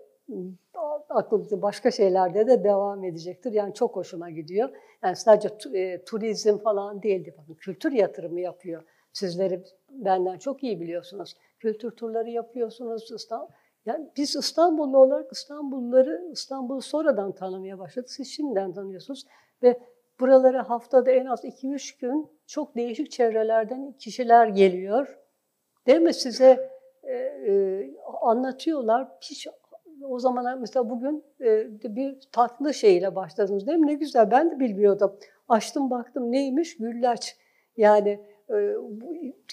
aklımızda başka şeylerde de devam edecektir. Yani çok hoşuma gidiyor. Yani sadece e, turizm falan değildi. Bakın kültür yatırımı yapıyor. Sizleri benden çok iyi biliyorsunuz. Kültür turları yapıyorsunuz. İstanbul. Yani biz İstanbullu olarak İstanbulluları, İstanbul'u sonradan tanımaya başladık. Siz şimdiden tanıyorsunuz. Ve buralara haftada en az 2-3 gün çok değişik çevrelerden kişiler geliyor. Değil mi? Size e, e, anlatıyorlar. Hiç o zaman mesela bugün e, bir tatlı şeyle başladınız değil mi? Ne güzel ben de bilmiyordum. Açtım baktım neymiş? Güllaç. Yani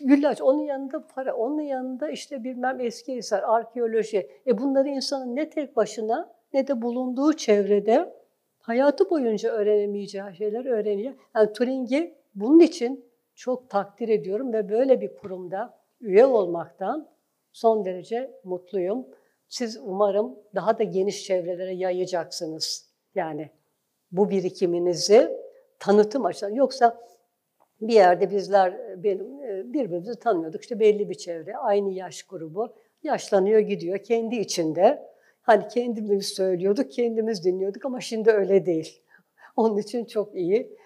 güllaç onun yanında para, onun yanında işte bilmem eski eser, arkeoloji. E bunları insanın ne tek başına ne de bulunduğu çevrede hayatı boyunca öğrenemeyeceği şeyler öğreniyor. Yani Turing'i bunun için çok takdir ediyorum ve böyle bir kurumda üye olmaktan son derece mutluyum. Siz umarım daha da geniş çevrelere yayacaksınız. Yani bu birikiminizi tanıtım açısından. Yoksa bir yerde bizler benim birbirimizi tanıyorduk. İşte belli bir çevre, aynı yaş grubu. Yaşlanıyor gidiyor kendi içinde. Hani kendimiz söylüyorduk, kendimiz dinliyorduk ama şimdi öyle değil. Onun için çok iyi.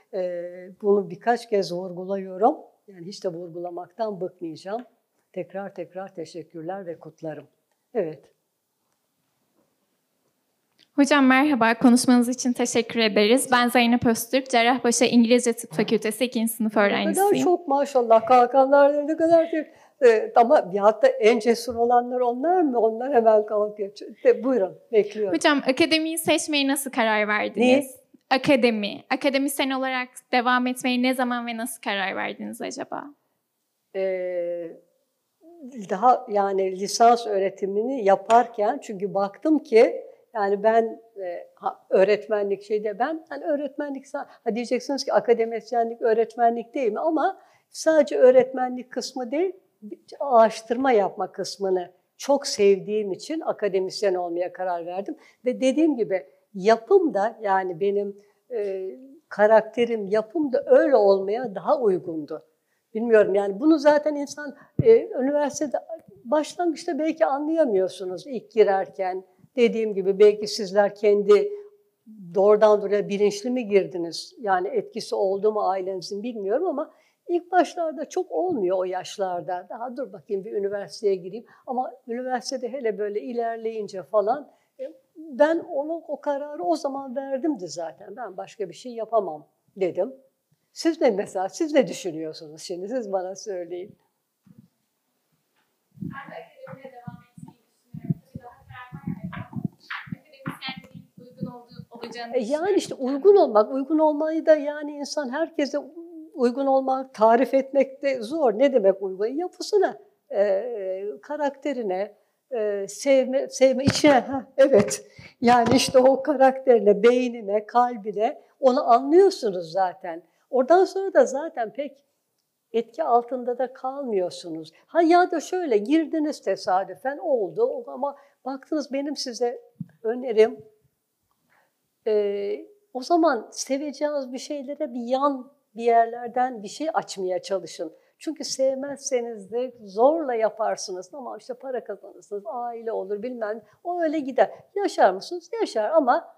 Bunu birkaç kez vurguluyorum. Yani hiç de vurgulamaktan bıkmayacağım. Tekrar tekrar teşekkürler ve kutlarım. Evet. Hocam merhaba, konuşmanız için teşekkür ederiz. Ben Zeynep Öztürk, Cerrahpaşa İngilizce Tıp Fakültesi 2. sınıf öğrencisiyim. Ne kadar çok maşallah kalkanlar ne kadar çok. Evet, ama bir hatta en cesur olanlar onlar mı? Onlar hemen kalkıyor. De, buyurun, bekliyorum. Hocam akademiyi seçmeye nasıl karar verdiniz? Ne? Akademi. Akademisyen olarak devam etmeye ne zaman ve nasıl karar verdiniz acaba? Ee, daha yani lisans öğretimini yaparken çünkü baktım ki yani ben e, öğretmenlik şeyde ben hani öğretmenlik ha diyeceksiniz ki akademisyenlik öğretmenlik değil mi ama sadece öğretmenlik kısmı değil araştırma yapma kısmını çok sevdiğim için akademisyen olmaya karar verdim ve dediğim gibi yapım da yani benim e, karakterim yapım da öyle olmaya daha uygundu. Bilmiyorum yani bunu zaten insan e, üniversitede başlangıçta belki anlayamıyorsunuz ilk girerken. Dediğim gibi belki sizler kendi doğrudan doğruya bilinçli mi girdiniz? Yani etkisi oldu mu ailenizin bilmiyorum ama ilk başlarda çok olmuyor o yaşlarda. Daha dur bakayım bir üniversiteye gireyim. Ama üniversitede hele böyle ilerleyince falan e, ben onu o kararı o zaman verdimdi zaten. Ben başka bir şey yapamam dedim. Siz ne mesela, siz ne düşünüyorsunuz şimdi? Siz bana söyleyin. Ben de akademiye devam etmeyi düşünüyorum. Tabii daha karar vermedim. Akademisyenliğin uygun olduğu, olacağını E yani işte uygun olmak, uygun olmayı da yani insan herkese uygun olmak, tarif etmek de zor. Ne demek uygun? Yapısına, e, karakterine, e, sevme, sevme içine, ha, evet. Yani işte o karakterine, beynine, kalbine onu anlıyorsunuz zaten. Oradan sonra da zaten pek etki altında da kalmıyorsunuz. Ha ya da şöyle girdiniz tesadüfen oldu ama baktınız benim size önerim e, o zaman seveceğiniz bir şeylere bir yan bir yerlerden bir şey açmaya çalışın. Çünkü sevmezseniz de zorla yaparsınız ama işte para kazanırsınız, aile olur bilmem o öyle gider. Yaşar mısınız? Yaşar ama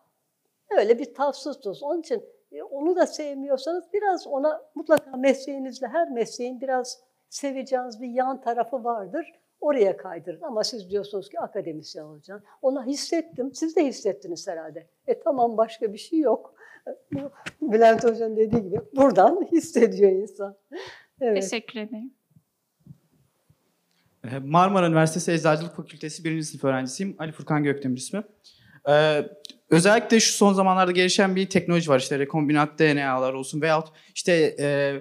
öyle bir tavsızsınız. Onun için e, onu da sevmiyorsanız biraz ona mutlaka mesleğinizle her mesleğin biraz seveceğiniz bir yan tarafı vardır. Oraya kaydırın ama siz diyorsunuz ki akademisyen olacaksın. Ona hissettim, siz de hissettiniz herhalde. E tamam başka bir şey yok. Bülent Hoca'nın dediği gibi buradan hissediyor insan. Evet. Teşekkür ederim. Marmara Üniversitesi Eczacılık Fakültesi 1. sınıf öğrencisiyim. Ali Furkan Gökdemir ismi. Ee, özellikle şu son zamanlarda gelişen bir teknoloji var. İşte rekombinant DNA'lar olsun veyahut işte e,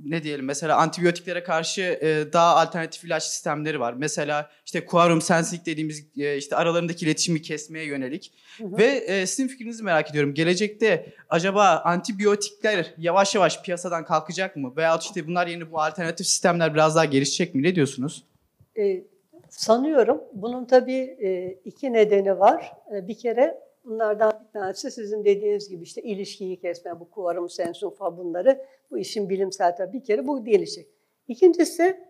ne diyelim mesela antibiyotiklere karşı e, daha alternatif ilaç sistemleri var. Mesela işte quorum sensing dediğimiz e, işte aralarındaki iletişimi kesmeye yönelik. Hı hı. Ve e, sizin fikrinizi merak ediyorum. Gelecekte acaba antibiyotikler yavaş yavaş piyasadan kalkacak mı? Veyahut işte bunlar yerine bu alternatif sistemler biraz daha gelişecek mi? Ne diyorsunuz? E, sanıyorum bunun tabii e, iki nedeni var. E, bir kere bunlardan bir tanesi sizin dediğiniz gibi işte ilişkiyi kesme, bu kuvarım, sensum falan bunları bu işin bilimsel tabii bir kere bu gelişecek. İkincisi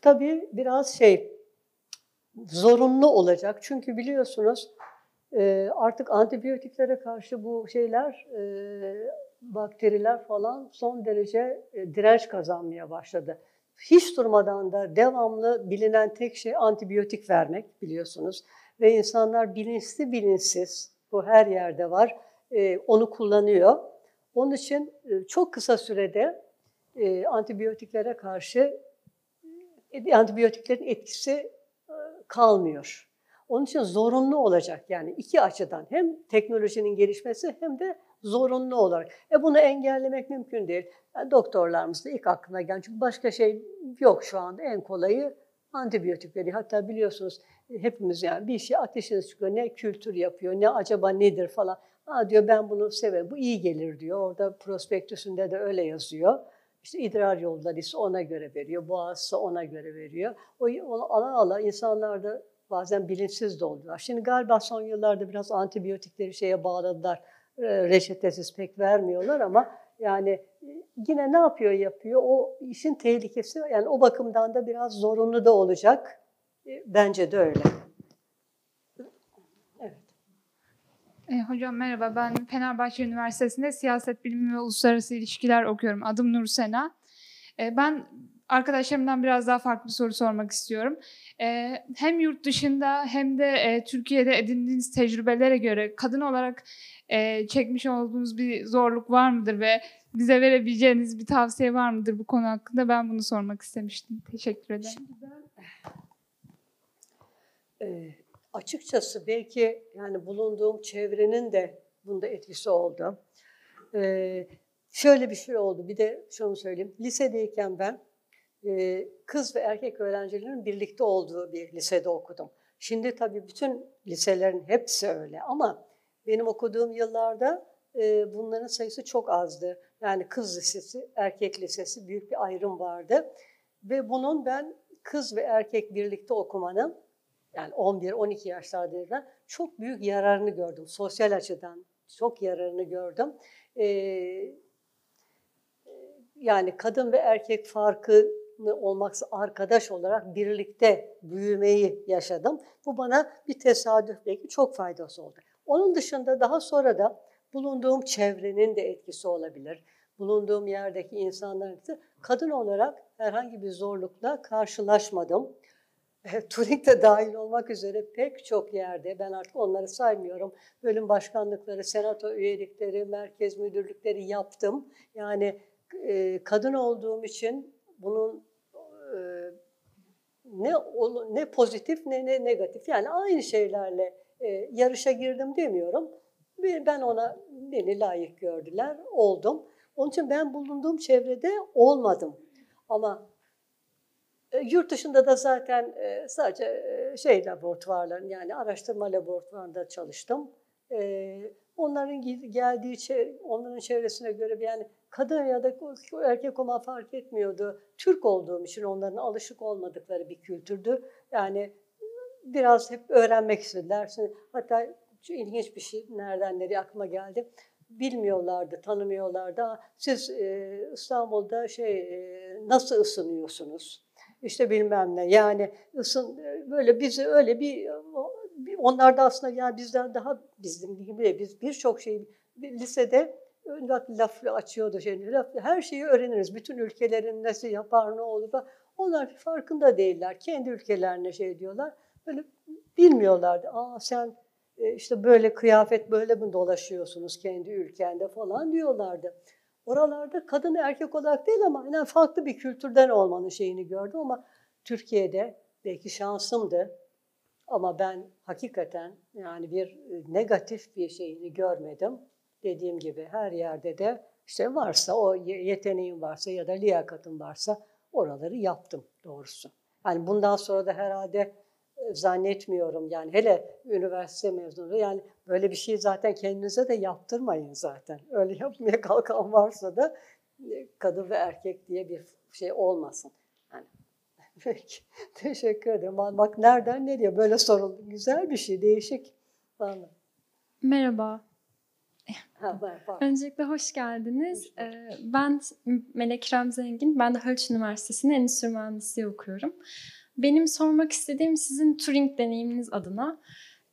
tabii biraz şey zorunlu olacak. Çünkü biliyorsunuz e, artık antibiyotiklere karşı bu şeyler e, bakteriler falan son derece e, direnç kazanmaya başladı. hiç durmadan da devamlı bilinen tek şey antibiyotik vermek biliyorsunuz. Ve insanlar bilinçli bilinçsiz, bu her yerde var, onu kullanıyor. Onun için e, çok kısa sürede e, antibiyotiklere karşı e, antibiyotiklerin etkisi kalmıyor. Onun için zorunlu olacak yani iki açıdan hem teknolojinin gelişmesi hem de zorunlu olarak. E bunu engellemek mümkün değil. Yani doktorlarımız da ilk aklına gelen çünkü başka şey yok şu anda en kolayı antibiyotikleri. Hatta biliyorsunuz hepimiz yani bir şey ateşiniz çıkıyor ne kültür yapıyor ne acaba nedir falan. Aa diyor ben bunu severim bu iyi gelir diyor. Orada prospektüsünde de öyle yazıyor. İşte idrar yolları ise ona göre veriyor, boğazsa ona göre veriyor. O ala ala insanlar da bazen bilinçsiz de oluyorlar. Şimdi galiba son yıllarda biraz antibiyotikleri şeye bağladılar. E, reçetesiz pek vermiyorlar ama yani e, yine ne yapıyor yapıyor. O işin tehlikesi yani o bakımdan da biraz zorunlu da olacak. E, bence de öyle. E, hocam merhaba. Ben Fenerbahçe Üniversitesi'nde siyaset bilimi ve uluslararası ilişkiler okuyorum. Adım Nur Sena. E, ben arkadaşlarımdan biraz daha farklı bir soru sormak istiyorum. E, hem yurt dışında hem de e, Türkiye'de edindiğiniz tecrübelere göre kadın olarak e, çekmiş olduğunuz bir zorluk var mıdır ve bize verebileceğiniz bir tavsiye var mıdır bu konu hakkında? Ben bunu sormak istemiştim. Teşekkür ederim. Şimdi ben e, açıkçası belki yani bulunduğum çevrenin de bunda etkisi oldu. E, şöyle bir şey oldu. Bir de şunu söyleyeyim. Lisedeyken ben e, kız ve erkek öğrencilerin birlikte olduğu bir lisede okudum. Şimdi tabii bütün liselerin hepsi öyle ama benim okuduğum yıllarda e, bunların sayısı çok azdı. Yani kız lisesi, erkek lisesi büyük bir ayrım vardı. Ve bunun ben kız ve erkek birlikte okumanın yani 11-12 yaşlardayken çok büyük yararını gördüm. Sosyal açıdan çok yararını gördüm. Ee, yani kadın ve erkek farkı olmaksa arkadaş olarak birlikte büyümeyi yaşadım. Bu bana bir tesadüf belki çok faydası oldu. Onun dışında daha sonra da bulunduğum çevrenin de etkisi olabilir. Bulunduğum yerdeki insanların da kadın olarak herhangi bir zorlukla karşılaşmadım. Turing de dahil olmak üzere pek çok yerde, ben artık onları saymıyorum, bölüm başkanlıkları, senato üyelikleri, merkez müdürlükleri yaptım. Yani e, kadın olduğum için bunun e, ne ne pozitif ne, ne negatif yani aynı şeylerle e, yarışa girdim demiyorum. Ben ona beni layık gördüler, oldum. Onun için ben bulunduğum çevrede olmadım. Ama e, yurt dışında da zaten e, sadece e, şey laboratuvarların yani araştırma laboratuvarında çalıştım. Onların geldiği onların çevresine göre yani kadın ya da erkek olma fark etmiyordu. Türk olduğum için onların alışık olmadıkları bir kültürdü. Yani biraz hep öğrenmek istediler. Hatta ilginç bir şey nereden nereye aklıma geldi bilmiyorlardı, tanımıyorlardı. Siz e, İstanbul'da şey e, nasıl ısınıyorsunuz? İşte bilmem ne. Yani ısın böyle bizi öyle bir onlar da aslında yani bizden daha bizim gibi biz birçok şey lisede laf, laf açıyordu şey, laf, her şeyi öğreniriz. Bütün ülkelerin nasıl yapar ne olur. Onlar farkında değiller. Kendi ülkelerine şey diyorlar. Böyle bilmiyorlardı. Aa sen e, işte böyle kıyafet böyle mi dolaşıyorsunuz kendi ülkende falan diyorlardı. Oralarda kadın erkek olarak değil ama yani farklı bir kültürden olmanın şeyini gördüm ama Türkiye'de belki şansımdı ama ben hakikaten yani bir e, negatif bir şeyini görmedim. Dediğim gibi her yerde de işte varsa o yeteneğin varsa ya da liyakatın varsa oraları yaptım doğrusu. Yani bundan sonra da herhalde zannetmiyorum yani hele üniversite mezunu yani böyle bir şey zaten kendinize de yaptırmayın zaten. Öyle yapmaya kalkan varsa da e, kadın ve erkek diye bir şey olmasın. Yani peki teşekkür ederim. Bak nereden nereye böyle soruldu. Güzel bir şey, değişik. Vallahi. Merhaba. Ha, Öncelikle hoş geldiniz. Hoş ee, ben Melek İrem Zengin. Ben de Haliç Üniversitesi'nde Endüstri Mühendisliği okuyorum. Benim sormak istediğim sizin Turing deneyiminiz adına.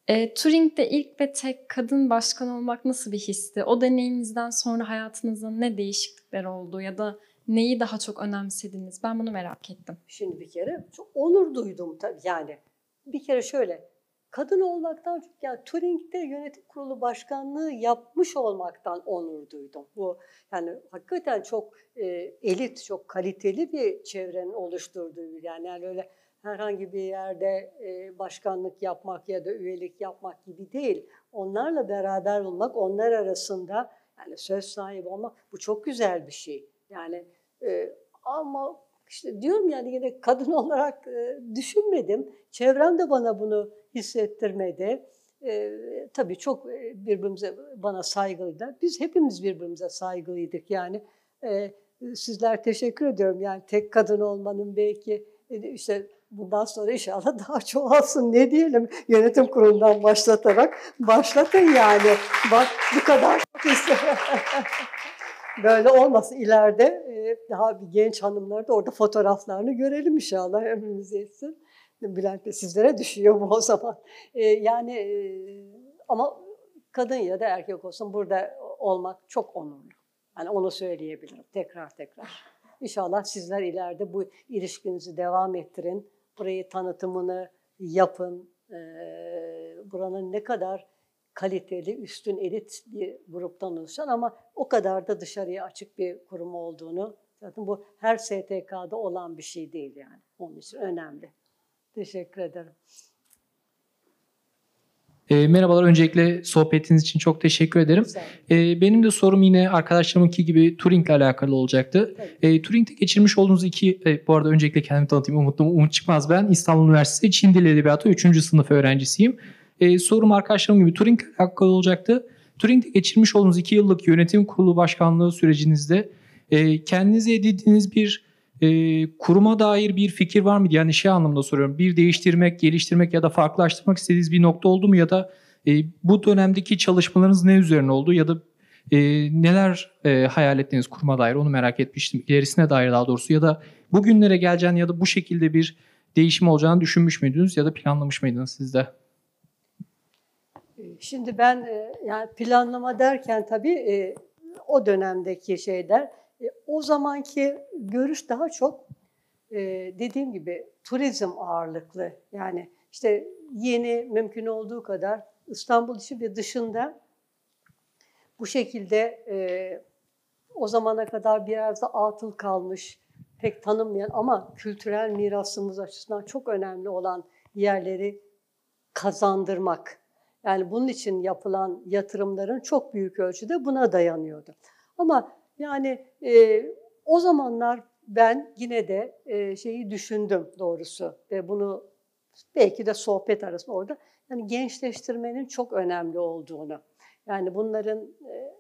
E, Turing'de ilk ve tek kadın başkan olmak nasıl bir histi? O deneyiminizden sonra hayatınızda ne değişiklikler oldu ya da neyi daha çok önemsediniz? Ben bunu merak ettim. Şimdi bir kere çok onur duydum tabii yani. Bir kere şöyle kadın olmaktan çok yani Turing'de yönetim kurulu başkanlığı yapmış olmaktan onur duydum. Bu yani hakikaten çok e, elit, çok kaliteli bir çevrenin oluşturduğu yani, yani öyle herhangi bir yerde e, başkanlık yapmak ya da üyelik yapmak gibi değil. Onlarla beraber olmak, onlar arasında yani söz sahibi olmak bu çok güzel bir şey. Yani e, ama işte diyorum yani yine kadın olarak e, düşünmedim. Çevrem de bana bunu hissettirmedi. E, tabii çok birbirimize bana saygılıydı. Biz hepimiz birbirimize saygılıydık yani. E, sizler teşekkür ediyorum. Yani tek kadın olmanın belki işte bundan sonra inşallah daha çoğalsın ne diyelim yönetim kurulundan başlatarak başlatın yani. Bak bu kadar çok Böyle olmasın ileride daha bir genç hanımları da orada fotoğraflarını görelim inşallah ömrümüz yetsin. Bülent de sizlere düşüyor bu o zaman. Yani ama kadın ya da erkek olsun burada olmak çok onurlu. Yani onu söyleyebilirim tekrar tekrar. İnşallah sizler ileride bu ilişkinizi devam ettirin. Burayı tanıtımını yapın. Buranın ne kadar kaliteli, üstün elit bir gruptan oluşan ama o kadar da dışarıya açık bir kurum olduğunu zaten bu her STK'da olan bir şey değil yani. Onun için önemli. Teşekkür ederim. E, merhabalar. Öncelikle sohbetiniz için çok teşekkür ederim. E, benim de sorum yine arkadaşlarımınki gibi Turing ile alakalı olacaktı. E, Turing'de geçirmiş olduğunuz iki, e, bu arada öncelikle kendimi tanıtayım. Umutlu Umut Çıkmaz ben. İstanbul Üniversitesi Çin Dili Edebiyatı 3. sınıf öğrencisiyim. E, sorum arkadaşlarım gibi Turing ile alakalı olacaktı. Turing'de geçirmiş olduğunuz iki yıllık yönetim kurulu başkanlığı sürecinizde e, kendinize edindiğiniz bir e, kuruma dair bir fikir var mıydı? Yani şey anlamda soruyorum. Bir değiştirmek, geliştirmek ya da farklılaştırmak istediğiniz bir nokta oldu mu? Ya da e, bu dönemdeki çalışmalarınız ne üzerine oldu? Ya da e, neler e, hayal ettiğiniz kuruma dair onu merak etmiştim. İlerisine dair daha doğrusu ya da bugünlere geleceğini ya da bu şekilde bir değişim olacağını düşünmüş müydünüz ya da planlamış mıydınız siz de? Şimdi ben yani planlama derken tabii o dönemdeki şeyler e, o zamanki görüş daha çok e, dediğim gibi turizm ağırlıklı. Yani işte yeni mümkün olduğu kadar İstanbul içi ve dışında bu şekilde e, o zamana kadar bir yerde atıl kalmış, pek tanınmayan ama kültürel mirasımız açısından çok önemli olan yerleri kazandırmak. Yani bunun için yapılan yatırımların çok büyük ölçüde buna dayanıyordu. Ama yani e, o zamanlar ben yine de e, şeyi düşündüm doğrusu ve bunu belki de sohbet arasında orada yani gençleştirmenin çok önemli olduğunu. Yani bunların e,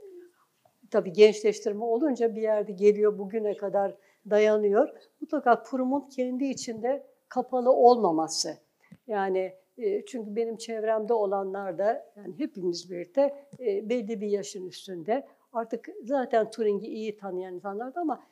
tabii gençleştirme olunca bir yerde geliyor bugüne kadar dayanıyor. Mutlaka kurumun kendi içinde kapalı olmaması. Yani e, çünkü benim çevremde olanlar da yani hepimiz birlikte e, belli bir yaşın üstünde artık zaten Turing'i iyi tanıyan insanlardı ama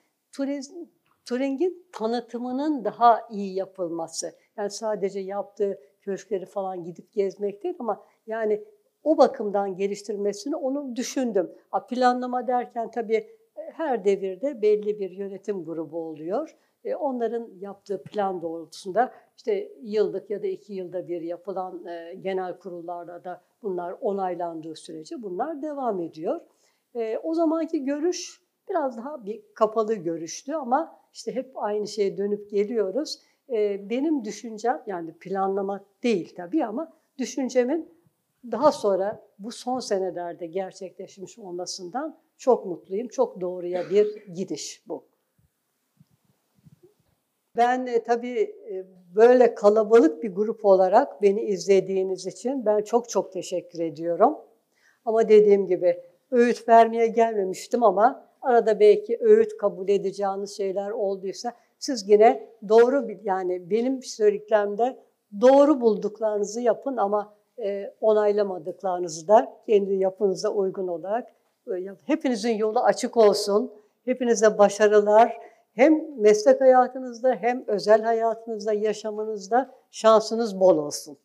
Turing'in tanıtımının daha iyi yapılması. Yani sadece yaptığı köşkleri falan gidip gezmek değil ama yani o bakımdan geliştirmesini onu düşündüm. Ha, planlama derken tabii e, her devirde belli bir yönetim grubu oluyor. E, onların yaptığı plan doğrultusunda işte yıllık ya da iki yılda bir yapılan e, genel kurullarda da bunlar onaylandığı sürece bunlar devam ediyor. E, o zamanki görüş biraz daha bir kapalı görüştü ama işte hep aynı şeye dönüp geliyoruz. E, benim düşüncem yani planlamak değil tabii ama düşüncemin daha sonra bu son senelerde gerçekleşmiş olmasından çok mutluyum. Çok doğruya bir gidiş bu. Ben e, tabii e, böyle kalabalık bir grup olarak beni izlediğiniz için ben çok çok teşekkür ediyorum. Ama dediğim gibi öğüt vermeye gelmemiştim ama arada belki öğüt kabul edeceğiniz şeyler olduysa siz yine doğru yani benim söylediklerimde doğru bulduklarınızı yapın ama e, onaylamadıklarınızı da kendi yapınıza uygun olarak e. Hepinizin yolu açık olsun. Hepinize başarılar. Hem meslek hayatınızda hem özel hayatınızda, yaşamınızda şansınız bol olsun.